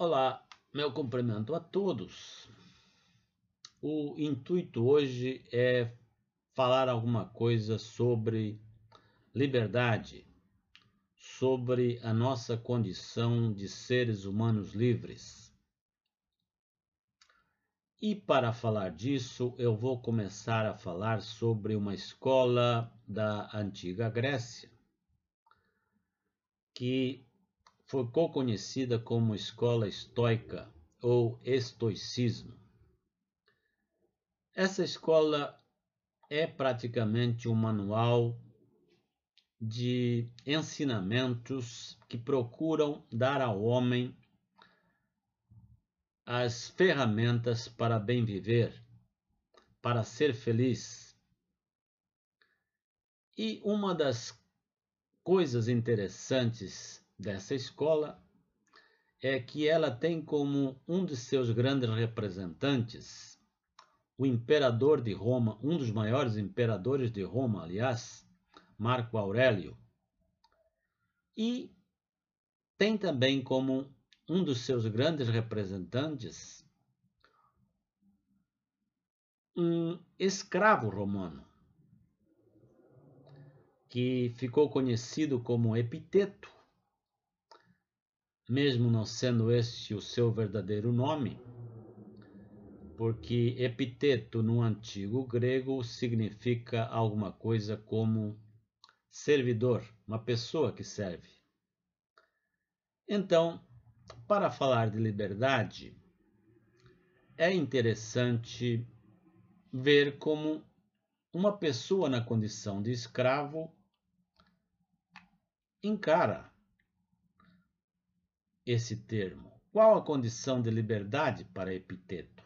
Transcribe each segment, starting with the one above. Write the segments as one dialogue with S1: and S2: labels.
S1: Olá, meu cumprimento a todos. O intuito hoje é falar alguma coisa sobre liberdade, sobre a nossa condição de seres humanos livres. E para falar disso, eu vou começar a falar sobre uma escola da antiga Grécia, que ficou conhecida como escola estoica ou estoicismo. Essa escola é praticamente um manual de ensinamentos que procuram dar ao homem as ferramentas para bem viver, para ser feliz. E uma das coisas interessantes dessa escola é que ela tem como um de seus grandes representantes o imperador de Roma, um dos maiores imperadores de Roma, aliás, Marco Aurélio. E tem também como um dos seus grandes representantes um escravo romano, que ficou conhecido como Epiteto mesmo não sendo este o seu verdadeiro nome, porque epiteto no antigo grego significa alguma coisa como servidor, uma pessoa que serve. Então, para falar de liberdade, é interessante ver como uma pessoa na condição de escravo encara esse termo? Qual a condição de liberdade para Epiteto?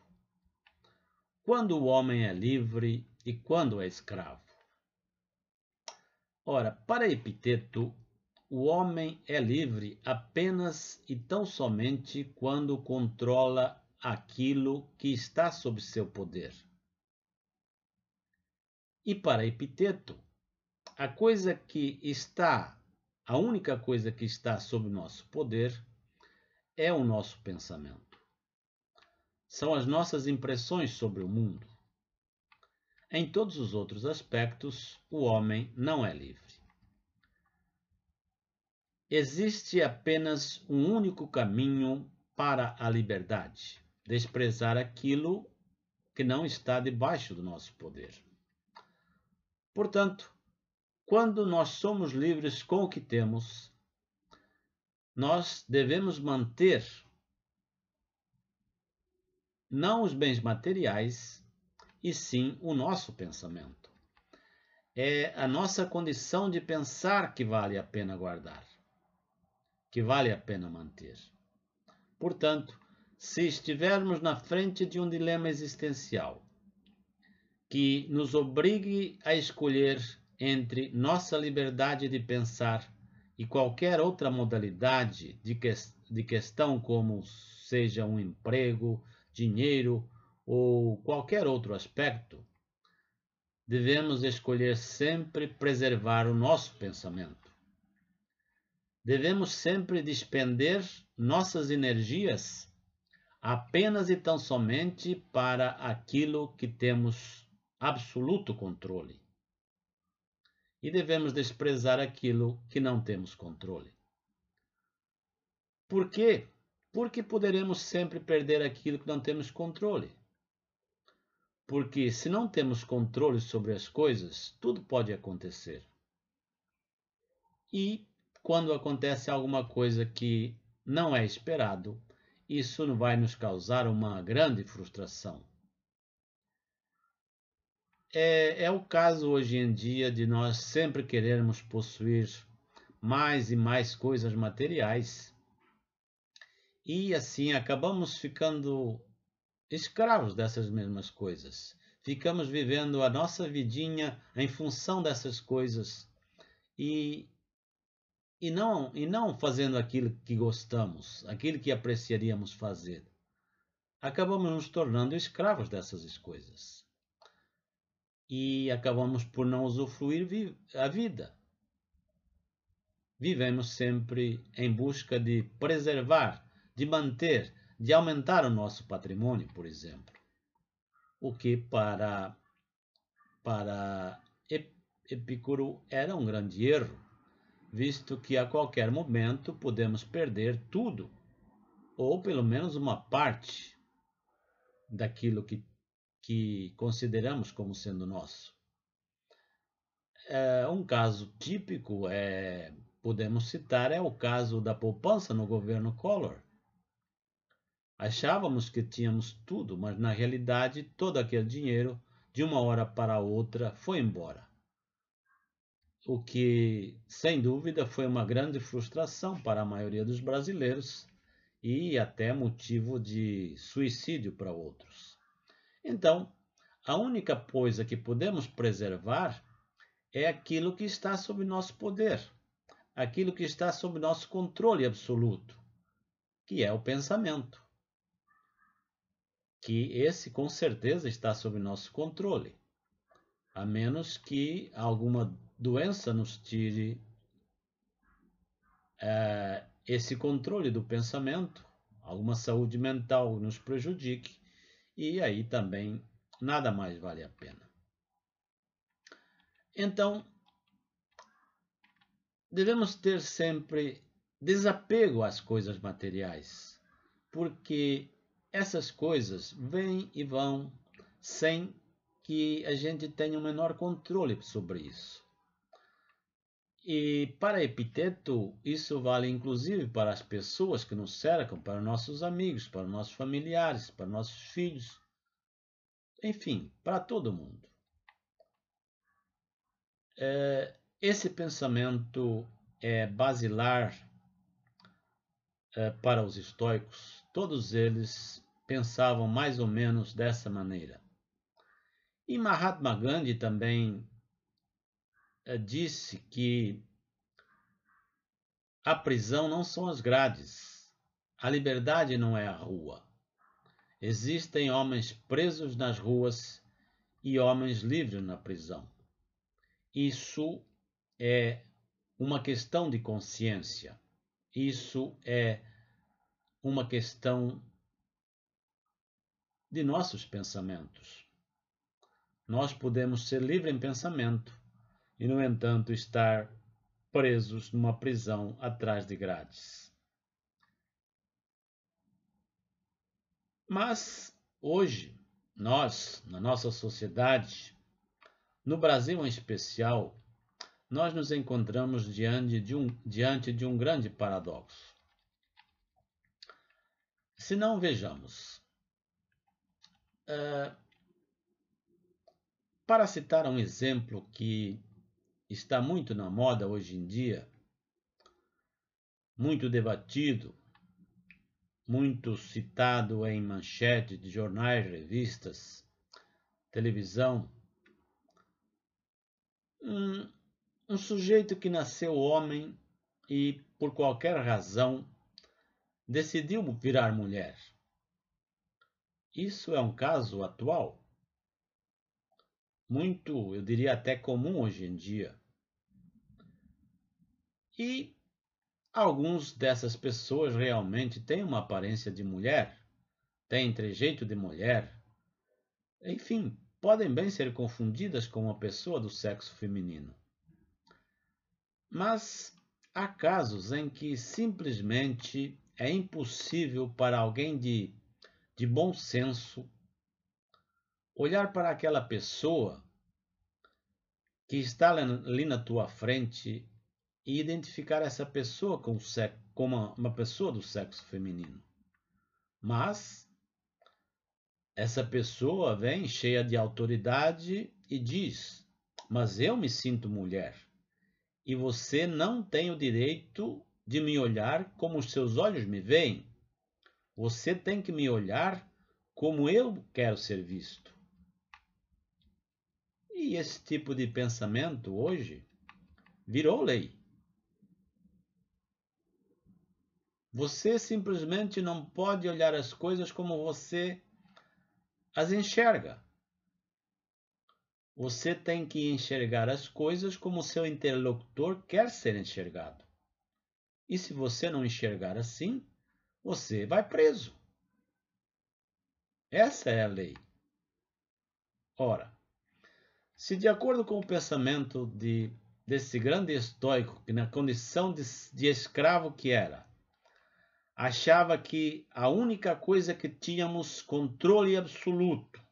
S1: Quando o homem é livre e quando é escravo? Ora, para Epiteto, o homem é livre apenas e tão somente quando controla aquilo que está sob seu poder. E para Epiteto, a coisa que está, a única coisa que está sob nosso poder é o nosso pensamento. São as nossas impressões sobre o mundo. Em todos os outros aspectos, o homem não é livre. Existe apenas um único caminho para a liberdade: desprezar aquilo que não está debaixo do nosso poder. Portanto, quando nós somos livres com o que temos, nós devemos manter não os bens materiais, e sim o nosso pensamento. É a nossa condição de pensar que vale a pena guardar, que vale a pena manter. Portanto, se estivermos na frente de um dilema existencial que nos obrigue a escolher entre nossa liberdade de pensar e qualquer outra modalidade de, que, de questão, como seja um emprego, dinheiro ou qualquer outro aspecto, devemos escolher sempre preservar o nosso pensamento. Devemos sempre despender nossas energias apenas e tão somente para aquilo que temos absoluto controle e devemos desprezar aquilo que não temos controle. Por quê? Porque poderemos sempre perder aquilo que não temos controle. Porque se não temos controle sobre as coisas, tudo pode acontecer. E quando acontece alguma coisa que não é esperado, isso vai nos causar uma grande frustração. É, é o caso hoje em dia de nós sempre querermos possuir mais e mais coisas materiais e assim acabamos ficando escravos dessas mesmas coisas. Ficamos vivendo a nossa vidinha em função dessas coisas e, e, não, e não fazendo aquilo que gostamos, aquilo que apreciaríamos fazer. Acabamos nos tornando escravos dessas coisas e acabamos por não usufruir a vida. Vivemos sempre em busca de preservar de manter, de aumentar o nosso patrimônio, por exemplo. O que para, para Epicuro era um grande erro, visto que a qualquer momento podemos perder tudo, ou pelo menos uma parte daquilo que, que consideramos como sendo nosso. É, um caso típico é podemos citar é o caso da poupança no governo Collor. Achávamos que tínhamos tudo, mas na realidade todo aquele dinheiro, de uma hora para outra, foi embora. O que, sem dúvida, foi uma grande frustração para a maioria dos brasileiros e até motivo de suicídio para outros. Então, a única coisa que podemos preservar é aquilo que está sob nosso poder aquilo que está sob nosso controle absoluto, que é o pensamento. Que esse com certeza está sob nosso controle, a menos que alguma doença nos tire é, esse controle do pensamento, alguma saúde mental nos prejudique, e aí também nada mais vale a pena. Então, devemos ter sempre desapego às coisas materiais, porque essas coisas vêm e vão sem que a gente tenha o menor controle sobre isso. E para Epiteto, isso vale inclusive para as pessoas que nos cercam, para nossos amigos, para nossos familiares, para nossos filhos, enfim, para todo mundo. É, esse pensamento é basilar é, para os estoicos. Todos eles pensavam mais ou menos dessa maneira. E Mahatma Gandhi também disse que a prisão não são as grades, a liberdade não é a rua. Existem homens presos nas ruas e homens livres na prisão. Isso é uma questão de consciência. Isso é uma questão de nossos pensamentos. Nós podemos ser livres em pensamento e, no entanto, estar presos numa prisão atrás de grades. Mas hoje, nós, na nossa sociedade, no Brasil em especial, nós nos encontramos diante de um, diante de um grande paradoxo. Se não vejamos, uh, para citar um exemplo que está muito na moda hoje em dia, muito debatido, muito citado em manchete de jornais, revistas, televisão, um, um sujeito que nasceu homem e, por qualquer razão, decidiu virar mulher. Isso é um caso atual, muito, eu diria até comum hoje em dia. E alguns dessas pessoas realmente têm uma aparência de mulher, têm trejeito de mulher, enfim, podem bem ser confundidas com uma pessoa do sexo feminino. Mas há casos em que simplesmente é impossível para alguém de, de bom senso olhar para aquela pessoa que está ali na tua frente e identificar essa pessoa como, como uma pessoa do sexo feminino. Mas essa pessoa vem cheia de autoridade e diz: Mas eu me sinto mulher e você não tem o direito de me olhar como os seus olhos me veem. Você tem que me olhar como eu quero ser visto. E esse tipo de pensamento hoje virou lei. Você simplesmente não pode olhar as coisas como você as enxerga. Você tem que enxergar as coisas como seu interlocutor quer ser enxergado. E se você não enxergar assim, você vai preso. Essa é a lei. Ora, se de acordo com o pensamento de, desse grande estoico, que na condição de, de escravo que era, achava que a única coisa que tínhamos controle absoluto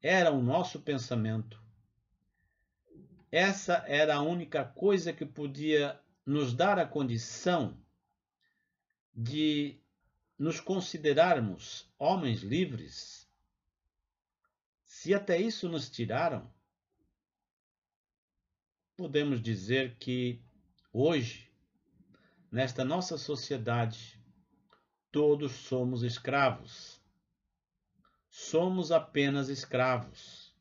S1: era o nosso pensamento. Essa era a única coisa que podia nos dar a condição de nos considerarmos homens livres. Se até isso nos tiraram, podemos dizer que hoje, nesta nossa sociedade, todos somos escravos. Somos apenas escravos.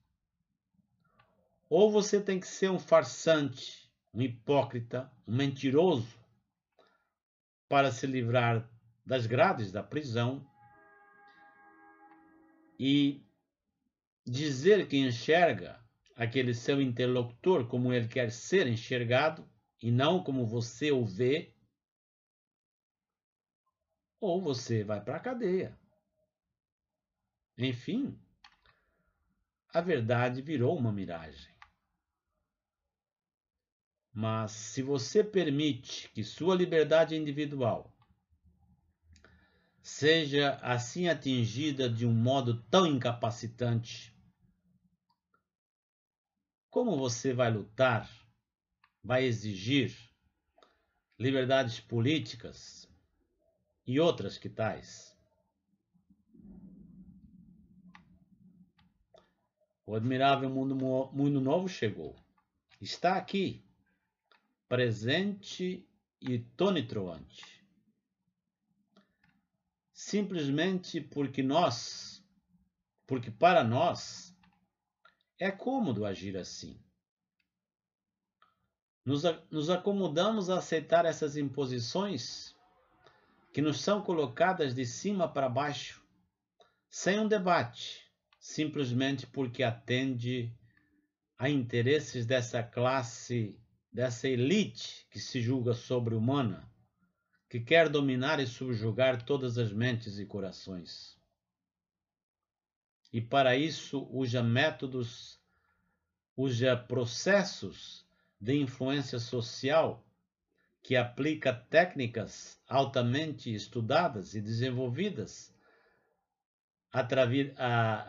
S1: Ou você tem que ser um farsante, um hipócrita, um mentiroso, para se livrar das grades da prisão e dizer que enxerga aquele seu interlocutor como ele quer ser enxergado e não como você o vê, ou você vai para a cadeia. Enfim, a verdade virou uma miragem. Mas se você permite que sua liberdade individual seja assim atingida de um modo tão incapacitante como você vai lutar, vai exigir liberdades políticas e outras que tais? O admirável mundo, mundo novo chegou. Está aqui, presente e tonitruante. Simplesmente porque nós, porque para nós, é cômodo agir assim. Nos, nos acomodamos a aceitar essas imposições que nos são colocadas de cima para baixo, sem um debate, simplesmente porque atende a interesses dessa classe, dessa elite que se julga sobre-humana, que quer dominar e subjugar todas as mentes e corações. E para isso usa métodos, usa processos de influência social que aplica técnicas altamente estudadas e desenvolvidas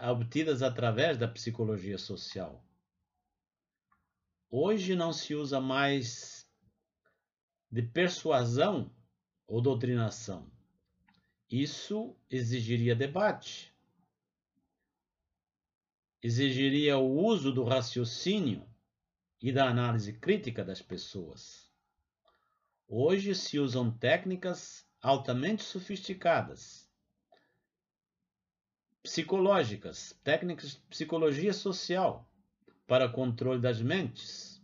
S1: obtidas através da psicologia social. Hoje não se usa mais de persuasão ou doutrinação. Isso exigiria debate exigiria o uso do raciocínio e da análise crítica das pessoas. Hoje se usam técnicas altamente sofisticadas, psicológicas, técnicas de psicologia social para controle das mentes.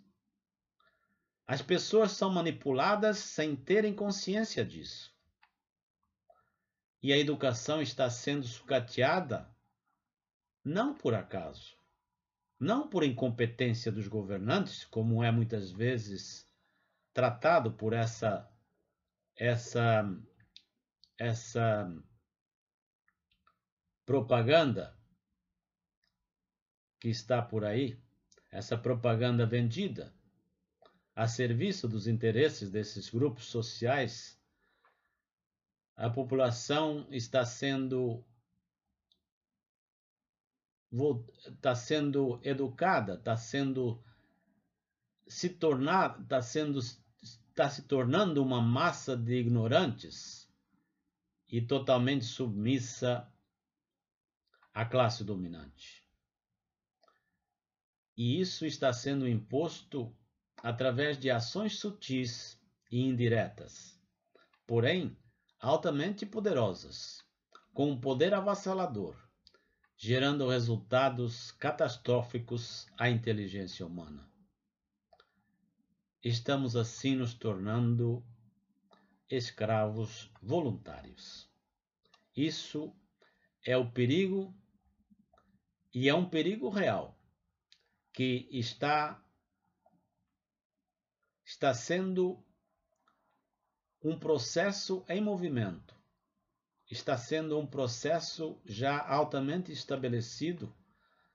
S1: As pessoas são manipuladas sem terem consciência disso. E a educação está sendo sucateada não por acaso, não por incompetência dos governantes, como é muitas vezes tratado por essa essa essa propaganda que está por aí, essa propaganda vendida a serviço dos interesses desses grupos sociais, a população está sendo está sendo educada, está sendo se tornar, está sendo está se tornando uma massa de ignorantes e totalmente submissa à classe dominante. E isso está sendo imposto através de ações sutis e indiretas, porém altamente poderosas, com um poder avassalador gerando resultados catastróficos à inteligência humana. Estamos assim nos tornando escravos voluntários. Isso é o perigo e é um perigo real que está está sendo um processo em movimento está sendo um processo já altamente estabelecido,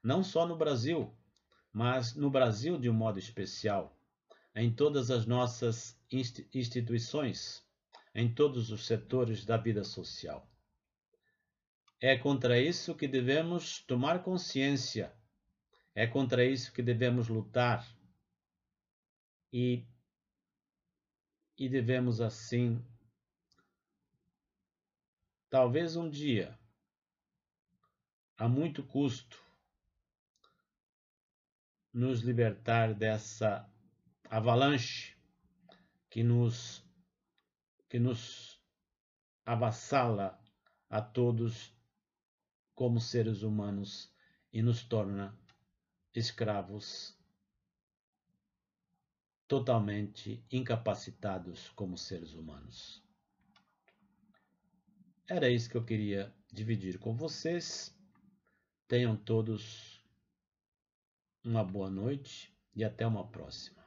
S1: não só no Brasil, mas no Brasil de um modo especial, em todas as nossas instituições, em todos os setores da vida social. É contra isso que devemos tomar consciência, é contra isso que devemos lutar e, e devemos assim Talvez um dia, a muito custo, nos libertar dessa avalanche que nos que nos avassala a todos como seres humanos e nos torna escravos totalmente incapacitados como seres humanos. Era isso que eu queria dividir com vocês. Tenham todos uma boa noite e até uma próxima.